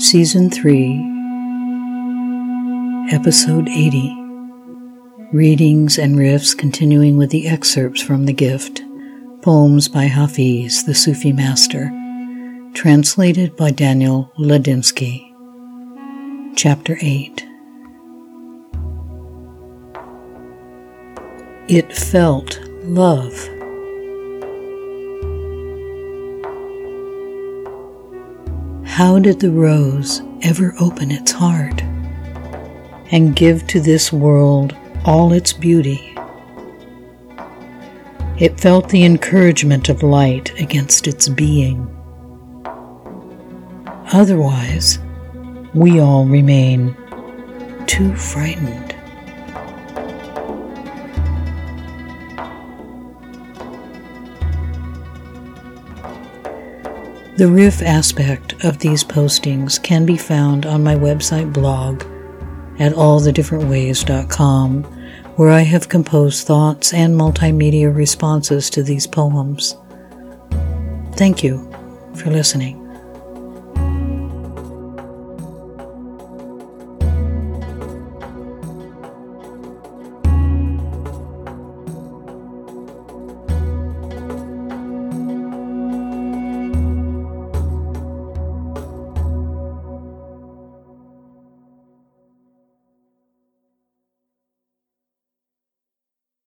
Season 3, Episode 80. Readings and riffs continuing with the excerpts from The Gift. Poems by Hafiz, the Sufi master. Translated by Daniel Ladinsky. Chapter 8. It felt love. How did the rose ever open its heart and give to this world all its beauty? It felt the encouragement of light against its being. Otherwise, we all remain too frightened. The riff aspect of these postings can be found on my website blog at allthedifferentways.com, where I have composed thoughts and multimedia responses to these poems. Thank you for listening.